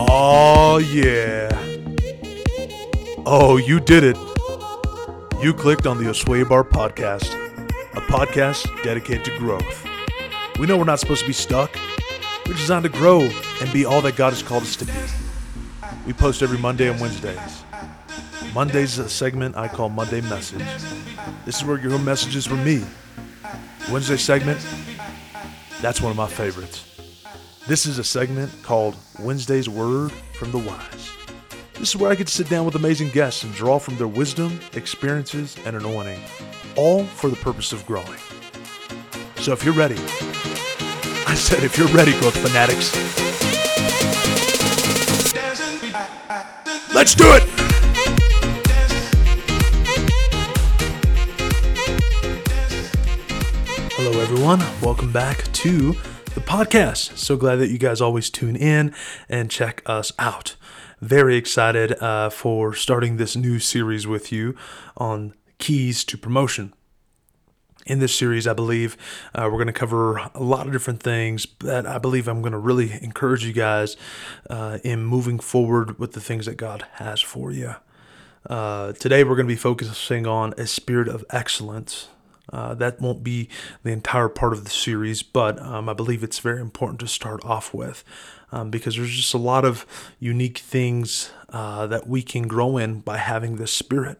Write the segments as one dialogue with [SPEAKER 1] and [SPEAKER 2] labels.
[SPEAKER 1] Oh, yeah. Oh, you did it. You clicked on the Osway Bar Podcast, a podcast dedicated to growth. We know we're not supposed to be stuck. We're designed to grow and be all that God has called us to be. We post every Monday and Wednesdays. Monday's is a segment I call Monday Message. This is where your home messages from me. Wednesday segment, that's one of my favorites. This is a segment called Wednesday's Word from the Wise. This is where I get to sit down with amazing guests and draw from their wisdom, experiences, and anointing, all for the purpose of growing. So if you're ready, I said if you're ready, growth fanatics, let's do it! Hello, everyone. Welcome back to the podcast. So glad that you guys always tune in and check us out. Very excited uh, for starting this new series with you on keys to promotion. In this series, I believe uh, we're going to cover a lot of different things that I believe I'm going to really encourage you guys uh, in moving forward with the things that God has for you. Uh, today, we're going to be focusing on a spirit of excellence. Uh, that won't be the entire part of the series, but um, I believe it's very important to start off with um, because there's just a lot of unique things uh, that we can grow in by having this spirit.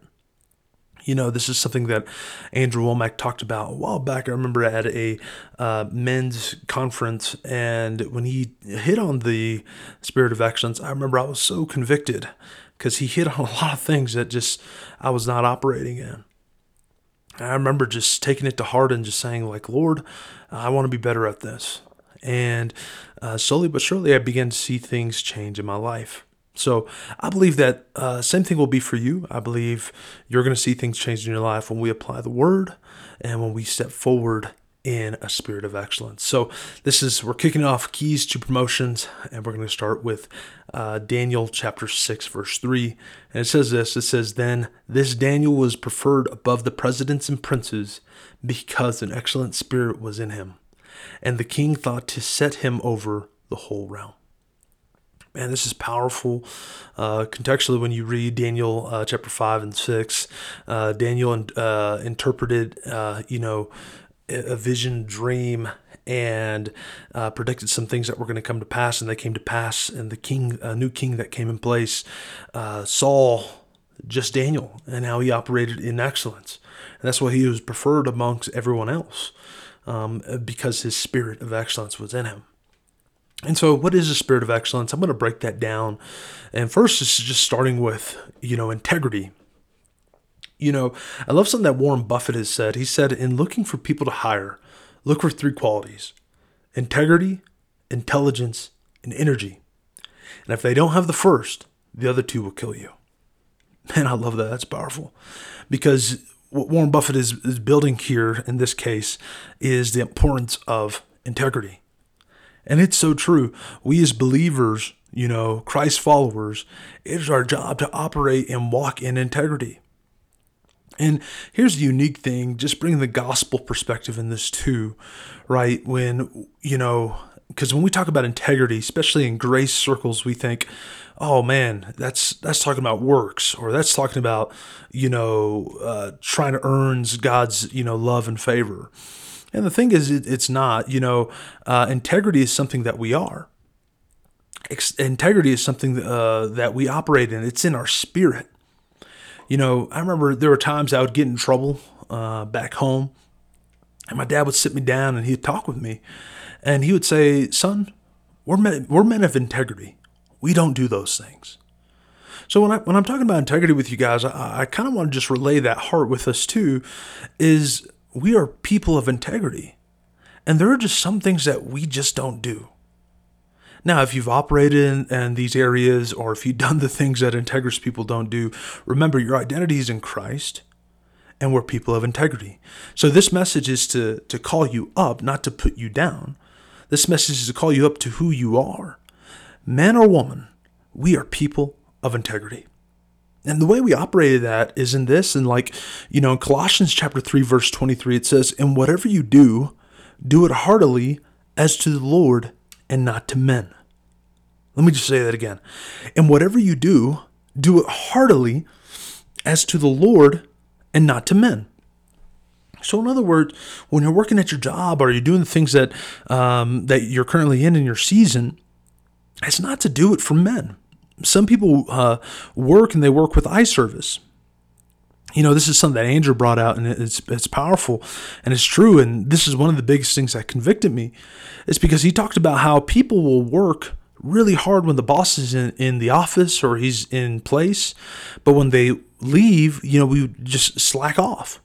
[SPEAKER 1] You know, this is something that Andrew Wommack talked about a while back. I remember at a uh, men's conference, and when he hit on the spirit of excellence, I remember I was so convicted because he hit on a lot of things that just I was not operating in. I remember just taking it to heart and just saying, like, Lord, I want to be better at this. And uh, slowly but surely, I began to see things change in my life. So I believe that uh, same thing will be for you. I believe you're going to see things change in your life when we apply the word and when we step forward in a spirit of excellence. So this is we're kicking off keys to promotions, and we're going to start with uh, Daniel chapter six, verse three, and it says this: It says, "Then this Daniel was preferred above the presidents and princes, because an excellent spirit was in him, and the king thought to set him over the whole realm." Man, this is powerful. Uh, contextually, when you read Daniel uh, chapter five and six, uh, Daniel uh, interpreted, uh, you know, a vision, dream, and uh, predicted some things that were going to come to pass, and they came to pass. And the king, a new king that came in place, saw just Daniel and how he operated in excellence, and that's why he was preferred amongst everyone else, um, because his spirit of excellence was in him. And so, what is a spirit of excellence? I'm going to break that down. And first, this is just starting with, you know, integrity. You know, I love something that Warren Buffett has said. He said, in looking for people to hire, look for three qualities integrity, intelligence, and energy. And if they don't have the first, the other two will kill you. Man, I love that. That's powerful. Because what Warren Buffett is, is building here in this case is the importance of integrity. And it's so true. We as believers, you know, Christ followers, it is our job to operate and walk in integrity. And here's the unique thing, just bringing the gospel perspective in this too, right? When, you know, because when we talk about integrity, especially in grace circles, we think, oh man, that's that's talking about works, or that's talking about, you know, uh, trying to earn God's, you know, love and favor. And the thing is, it, it's not. You know, uh, integrity is something that we are. Ex- integrity is something uh, that we operate in. It's in our spirit. You know, I remember there were times I would get in trouble uh, back home, and my dad would sit me down and he'd talk with me, and he would say, "Son, we're men, we're men of integrity. We don't do those things." So when I when I'm talking about integrity with you guys, I, I kind of want to just relay that heart with us too. Is we are people of integrity, and there are just some things that we just don't do. Now, if you've operated in, in, these areas or if you've done the things that integrous people don't do, remember your identity is in Christ and we're people of integrity. So this message is to, to call you up, not to put you down. This message is to call you up to who you are. Man or woman, we are people of integrity. And the way we operated that is in this, and like, you know, in Colossians chapter 3, verse 23, it says, And whatever you do, do it heartily as to the Lord and not to men. Let me just say that again. And whatever you do, do it heartily as to the Lord and not to men. So, in other words, when you're working at your job or you're doing the things that um, that you're currently in in your season, it's not to do it for men. Some people uh, work and they work with eye service. You know, this is something that Andrew brought out, and it's it's powerful, and it's true. And this is one of the biggest things that convicted me, is because he talked about how people will work really hard when the boss is in, in the office or he's in place, but when they leave, you know, we just slack off.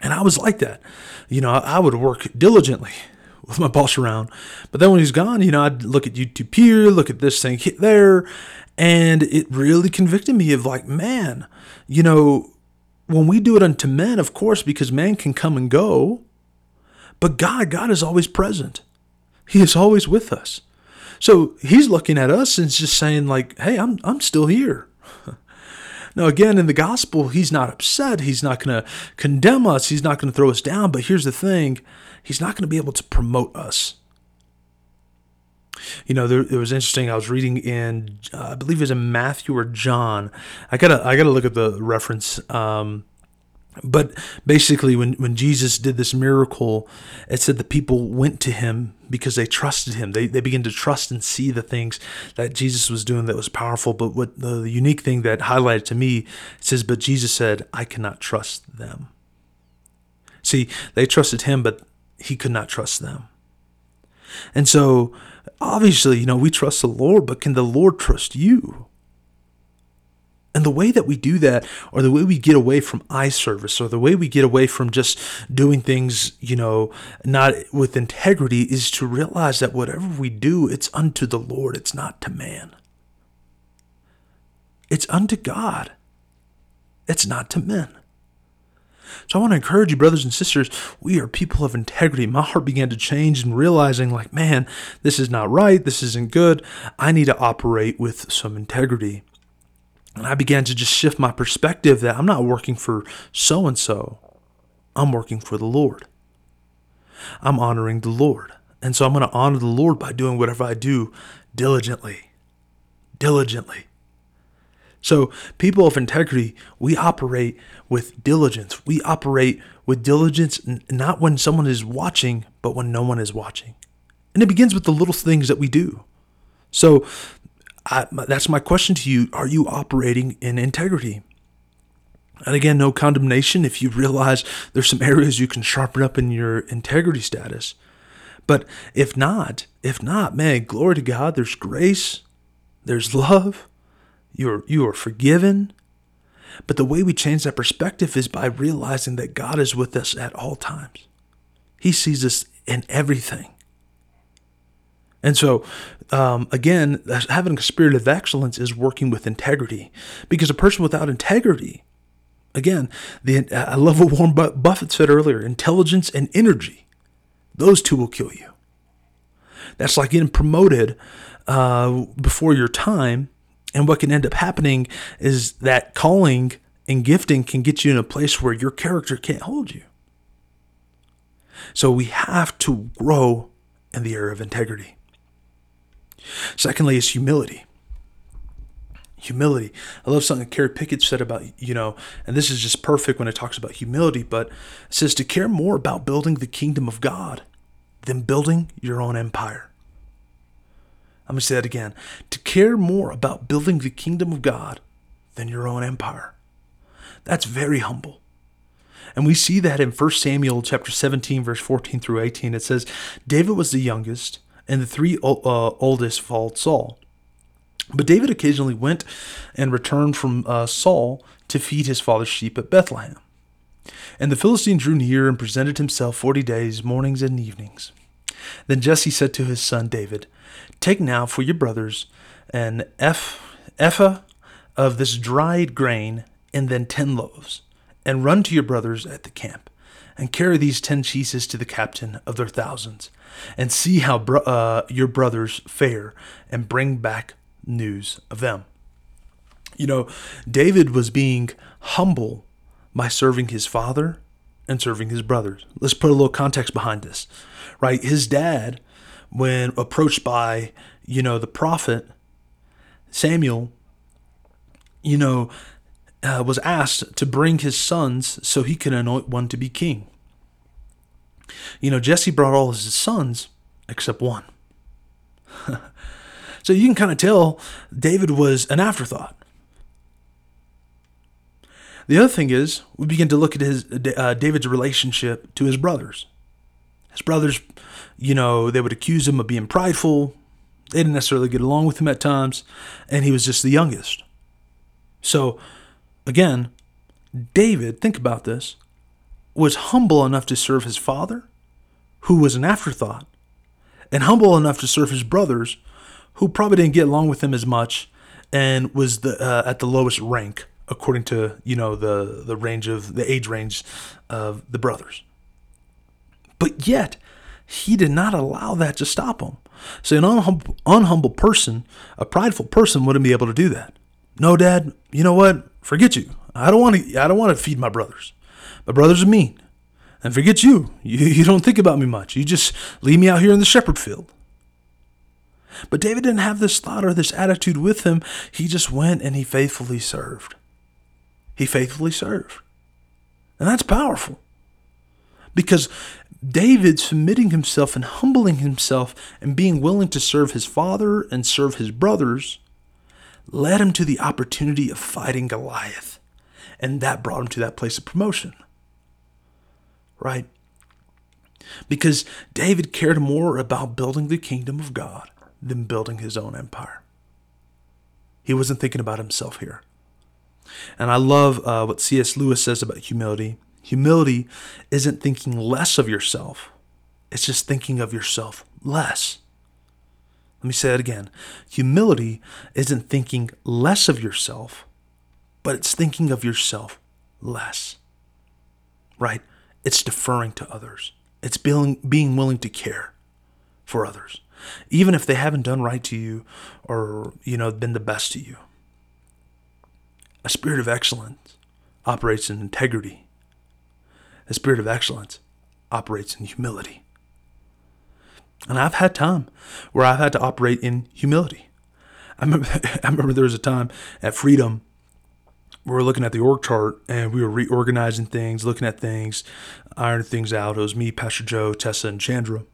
[SPEAKER 1] And I was like that. You know, I would work diligently with my boss around. But then when he's gone, you know, I'd look at YouTube here, look at this thing there. And it really convicted me of like, man, you know, when we do it unto men, of course, because man can come and go, but God, God is always present. He is always with us. So he's looking at us and just saying, like, hey, I'm I'm still here. Now, again, in the gospel, he's not upset. He's not going to condemn us. He's not going to throw us down. But here's the thing he's not going to be able to promote us. You know, there, it was interesting. I was reading in, uh, I believe it was in Matthew or John. I gotta, I gotta look at the reference. Um, but basically, when, when Jesus did this miracle, it said the people went to him because they trusted him. They, they began to trust and see the things that Jesus was doing that was powerful. But what the, the unique thing that highlighted to me, says, But Jesus said, I cannot trust them. See, they trusted him, but he could not trust them. And so, obviously, you know, we trust the Lord, but can the Lord trust you? And the way that we do that, or the way we get away from eye service, or the way we get away from just doing things, you know, not with integrity, is to realize that whatever we do, it's unto the Lord, it's not to man. It's unto God, it's not to men. So I want to encourage you, brothers and sisters, we are people of integrity. My heart began to change and realizing, like, man, this is not right. This isn't good. I need to operate with some integrity. And I began to just shift my perspective that I'm not working for so and so, I'm working for the Lord. I'm honoring the Lord. And so I'm going to honor the Lord by doing whatever I do diligently. Diligently. So, people of integrity, we operate with diligence. We operate with diligence not when someone is watching, but when no one is watching. And it begins with the little things that we do. So, I, that's my question to you. Are you operating in integrity? And again, no condemnation if you realize there's some areas you can sharpen up in your integrity status. But if not, if not, man, glory to God, there's grace, there's love, you're you are forgiven. But the way we change that perspective is by realizing that God is with us at all times. He sees us in everything. And so, um, again, having a spirit of excellence is working with integrity. Because a person without integrity, again, the, I love what Warren Buffett said earlier intelligence and energy, those two will kill you. That's like getting promoted uh, before your time. And what can end up happening is that calling and gifting can get you in a place where your character can't hold you. So we have to grow in the area of integrity. Secondly, is humility. Humility. I love something Carrie Pickett said about, you know, and this is just perfect when it talks about humility, but it says to care more about building the kingdom of God than building your own empire. I'm going to say that again. To care more about building the kingdom of God than your own empire. That's very humble. And we see that in 1 Samuel chapter 17 verse 14 through 18. It says, David was the youngest and the three uh, oldest followed Saul. But David occasionally went and returned from uh, Saul to feed his father's sheep at Bethlehem. And the Philistine drew near and presented himself forty days, mornings and evenings. Then Jesse said to his son David, Take now for your brothers an ephah of this dried grain, and then ten loaves, and run to your brothers at the camp, and carry these ten cheeses to the captain of their thousands, and see how bro- uh, your brothers fare and bring back news of them. You know, David was being humble by serving his father and serving his brothers. Let's put a little context behind this, right? His dad, when approached by you know, the prophet Samuel, you know, uh, was asked to bring his sons so he could anoint one to be king. You know, Jesse brought all his sons except one. so you can kind of tell David was an afterthought. The other thing is, we begin to look at his uh, David's relationship to his brothers. His brothers, you know, they would accuse him of being prideful. They didn't necessarily get along with him at times, and he was just the youngest. So, again, David, think about this, was humble enough to serve his father, who was an afterthought, and humble enough to serve his brothers, who probably didn't get along with him as much and was the uh, at the lowest rank according to you know the the range of the age range of the brothers. But yet, he did not allow that to stop him. So an unhumble, unhumble person, a prideful person, wouldn't be able to do that. No, Dad. You know what? Forget you. I don't want to. I don't want to feed my brothers. My brothers are mean. And forget you. You you don't think about me much. You just leave me out here in the shepherd field. But David didn't have this thought or this attitude with him. He just went and he faithfully served. He faithfully served. And that's powerful. Because David submitting himself and humbling himself and being willing to serve his father and serve his brothers led him to the opportunity of fighting Goliath. And that brought him to that place of promotion. Right? Because David cared more about building the kingdom of God than building his own empire. He wasn't thinking about himself here. And I love uh, what C.S. Lewis says about humility. Humility isn't thinking less of yourself, it's just thinking of yourself less. Let me say it again. Humility isn't thinking less of yourself, but it's thinking of yourself less. Right? It's deferring to others. It's being, being willing to care for others, even if they haven't done right to you or, you know, been the best to you. A spirit of excellence operates in integrity the spirit of excellence operates in humility. And I've had time where I've had to operate in humility. I remember, I remember there was a time at Freedom where we were looking at the org chart and we were reorganizing things, looking at things, ironing things out. It was me, Pastor Joe, Tessa, and Chandra.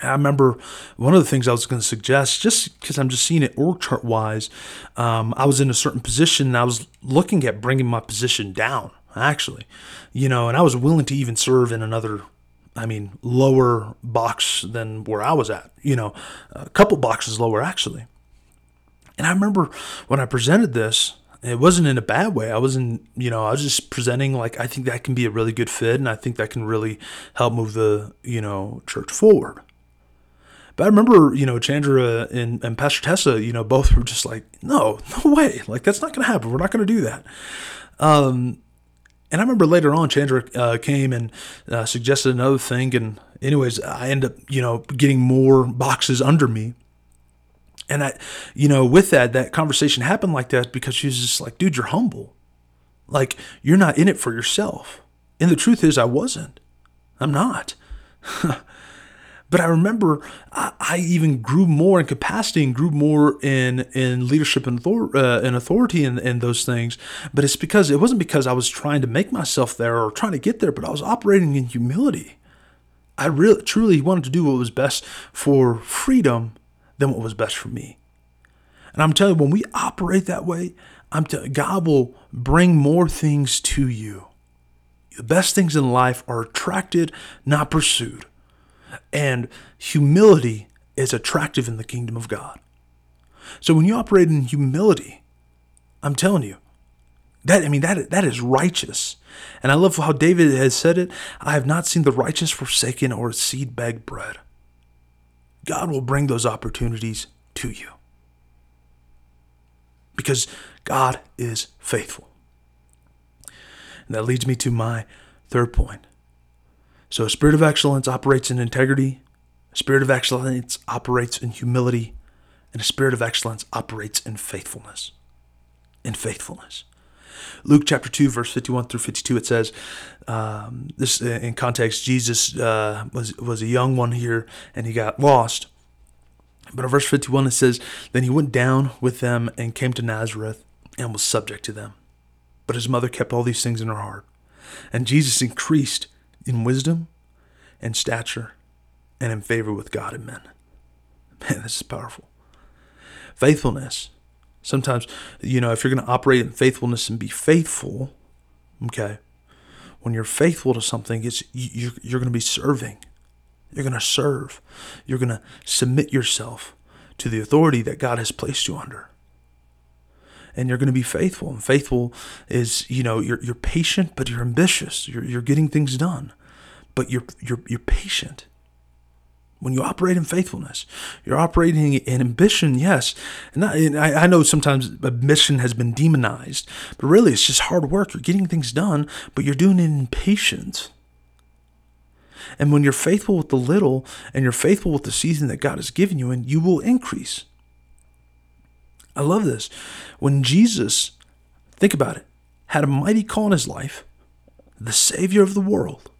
[SPEAKER 1] And I remember one of the things I was going to suggest, just because I'm just seeing it org chart wise, um, I was in a certain position and I was looking at bringing my position down actually. You know, and I was willing to even serve in another, I mean, lower box than where I was at, you know, a couple boxes lower actually. And I remember when I presented this, it wasn't in a bad way. I wasn't, you know, I was just presenting like I think that can be a really good fit and I think that can really help move the, you know, church forward. But I remember, you know, Chandra and, and Pastor Tessa, you know, both were just like, no, no way. Like, that's not going to happen. We're not going to do that. Um, and I remember later on, Chandra uh, came and uh, suggested another thing. And, anyways, I end up, you know, getting more boxes under me. And I, you know, with that, that conversation happened like that because she was just like, dude, you're humble. Like, you're not in it for yourself. And the truth is, I wasn't. I'm not. But I remember I, I, even grew more in capacity and grew more in in leadership and, author, uh, and authority and, and those things. But it's because it wasn't because I was trying to make myself there or trying to get there, but I was operating in humility. I really truly wanted to do what was best for freedom than what was best for me. And I'm telling you, when we operate that way, I'm telling God will bring more things to you. The best things in life are attracted, not pursued. And humility is attractive in the kingdom of God. So when you operate in humility, I'm telling you, that I mean that that is righteous. And I love how David has said it, I have not seen the righteous forsaken or seed beg bread. God will bring those opportunities to you. Because God is faithful. And that leads me to my third point. So, a spirit of excellence operates in integrity, a spirit of excellence operates in humility, and a spirit of excellence operates in faithfulness. In faithfulness. Luke chapter 2, verse 51 through 52, it says, um, this uh, in context, Jesus uh, was, was a young one here and he got lost. But in verse 51, it says, Then he went down with them and came to Nazareth and was subject to them. But his mother kept all these things in her heart. And Jesus increased in wisdom and stature and in favor with God and men. Man, this is powerful. Faithfulness. Sometimes, you know, if you're going to operate in faithfulness and be faithful, okay, when you're faithful to something, it's you're, you're going to be serving. You're going to serve. You're going to submit yourself to the authority that God has placed you under. And you're going to be faithful. And faithful is, you know, you're, you're patient, but you're ambitious. You're, you're getting things done, but you're, you're, you're patient. When you operate in faithfulness, you're operating in ambition, yes. And, I, I know sometimes ambition has been demonized, but really it's just hard work. You're getting things done, but you're doing it in patience. And when you're faithful with the little and you're faithful with the season that God has given you, and you will increase. I love this. When Jesus, think about it, had a mighty call in his life, the Savior of the world,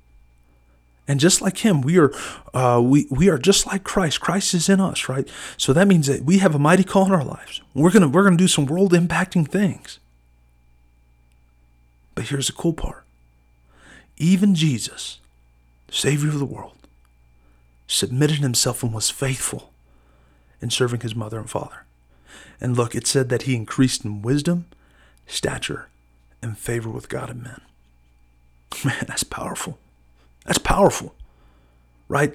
[SPEAKER 1] and just like him, we are uh, we we are just like Christ. Christ is in us, right? So that means that we have a mighty call in our lives. We're gonna we're gonna do some world impacting things. But here's the cool part. Even Jesus, Savior of the world, submitted himself and was faithful in serving his mother and father. And look, it said that he increased in wisdom, stature, and favor with God and men. Man, that's powerful. That's powerful, right?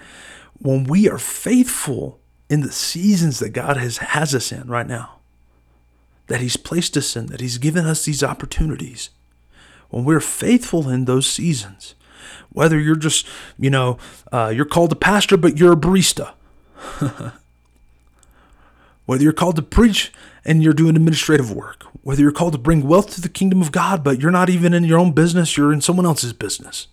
[SPEAKER 1] When we are faithful in the seasons that God has, has us in right now, that He's placed us in, that He's given us these opportunities, when we're faithful in those seasons, whether you're just, you know, uh, you're called a pastor, but you're a barista. whether you're called to preach and you're doing administrative work, whether you're called to bring wealth to the kingdom of God, but you're not even in your own business, you're in someone else's business.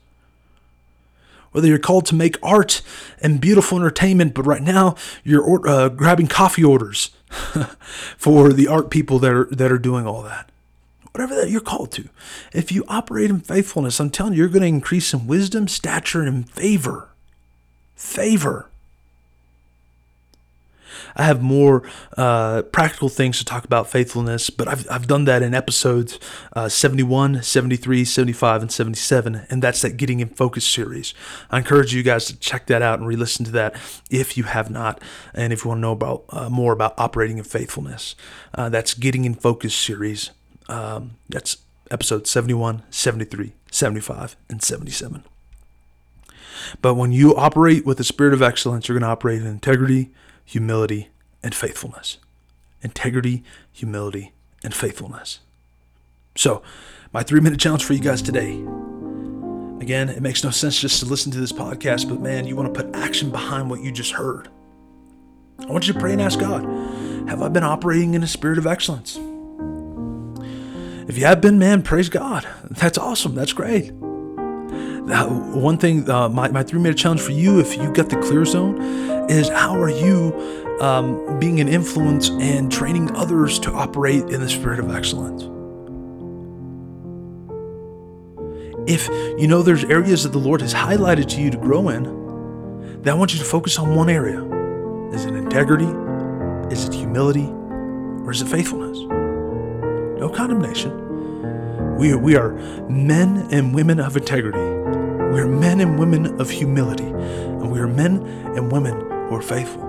[SPEAKER 1] Whether you're called to make art and beautiful entertainment, but right now you're uh, grabbing coffee orders for the art people that are that are doing all that whatever that you're called to. If you operate in faithfulness, I'm telling you, you're going to increase in wisdom, stature, and favor. Favor. I have more uh, practical things to talk about faithfulness, but I've, I've done that in episodes uh, 71, 73, 75, and 77, and that's that Getting in Focus series. I encourage you guys to check that out and re listen to that if you have not, and if you want to know about uh, more about operating in faithfulness. Uh, that's Getting in Focus series. Um, that's episode 71, 73, 75, and 77. But when you operate with the spirit of excellence, you're going to operate in integrity, humility, and faithfulness. Integrity, humility, and faithfulness. So, my three minute challenge for you guys today. Again, it makes no sense just to listen to this podcast, but man, you want to put action behind what you just heard. I want you to pray and ask God Have I been operating in a spirit of excellence? If you have been, man, praise God. That's awesome. That's great. One thing, uh, my, my three minute challenge for you, if you get the clear zone, is how are you um, being an influence and training others to operate in the spirit of excellence? If you know there's areas that the Lord has highlighted to you to grow in, then I want you to focus on one area. Is it integrity? Is it humility? Or is it faithfulness? no condemnation. We are, we are men and women of integrity. We are men and women of humility. And we are men and women who are faithful.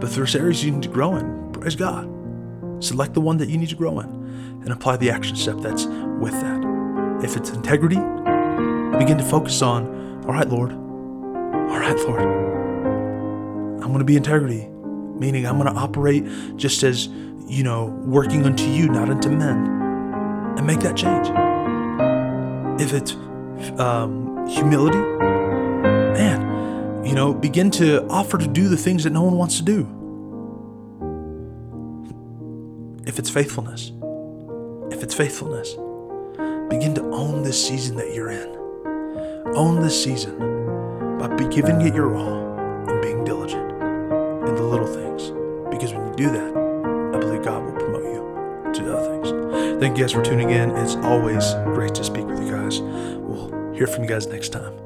[SPEAKER 1] But there's areas you need to grow in. Praise God. Select the one that you need to grow in and apply the action step that's with that. If it's integrity, begin to focus on, all right, Lord. All right, Lord. I'm going to be integrity, meaning I'm going to operate just as you know, working unto you, not unto men, and make that change. If it's um, humility, man, you know, begin to offer to do the things that no one wants to do. If it's faithfulness, if it's faithfulness, begin to own this season that you're in. Own this season by giving it your all and being diligent in the little things. Because when you do that, I believe God will promote you to other things. Thank you guys for tuning in. It's always great to speak with you guys. Hear from you guys next time.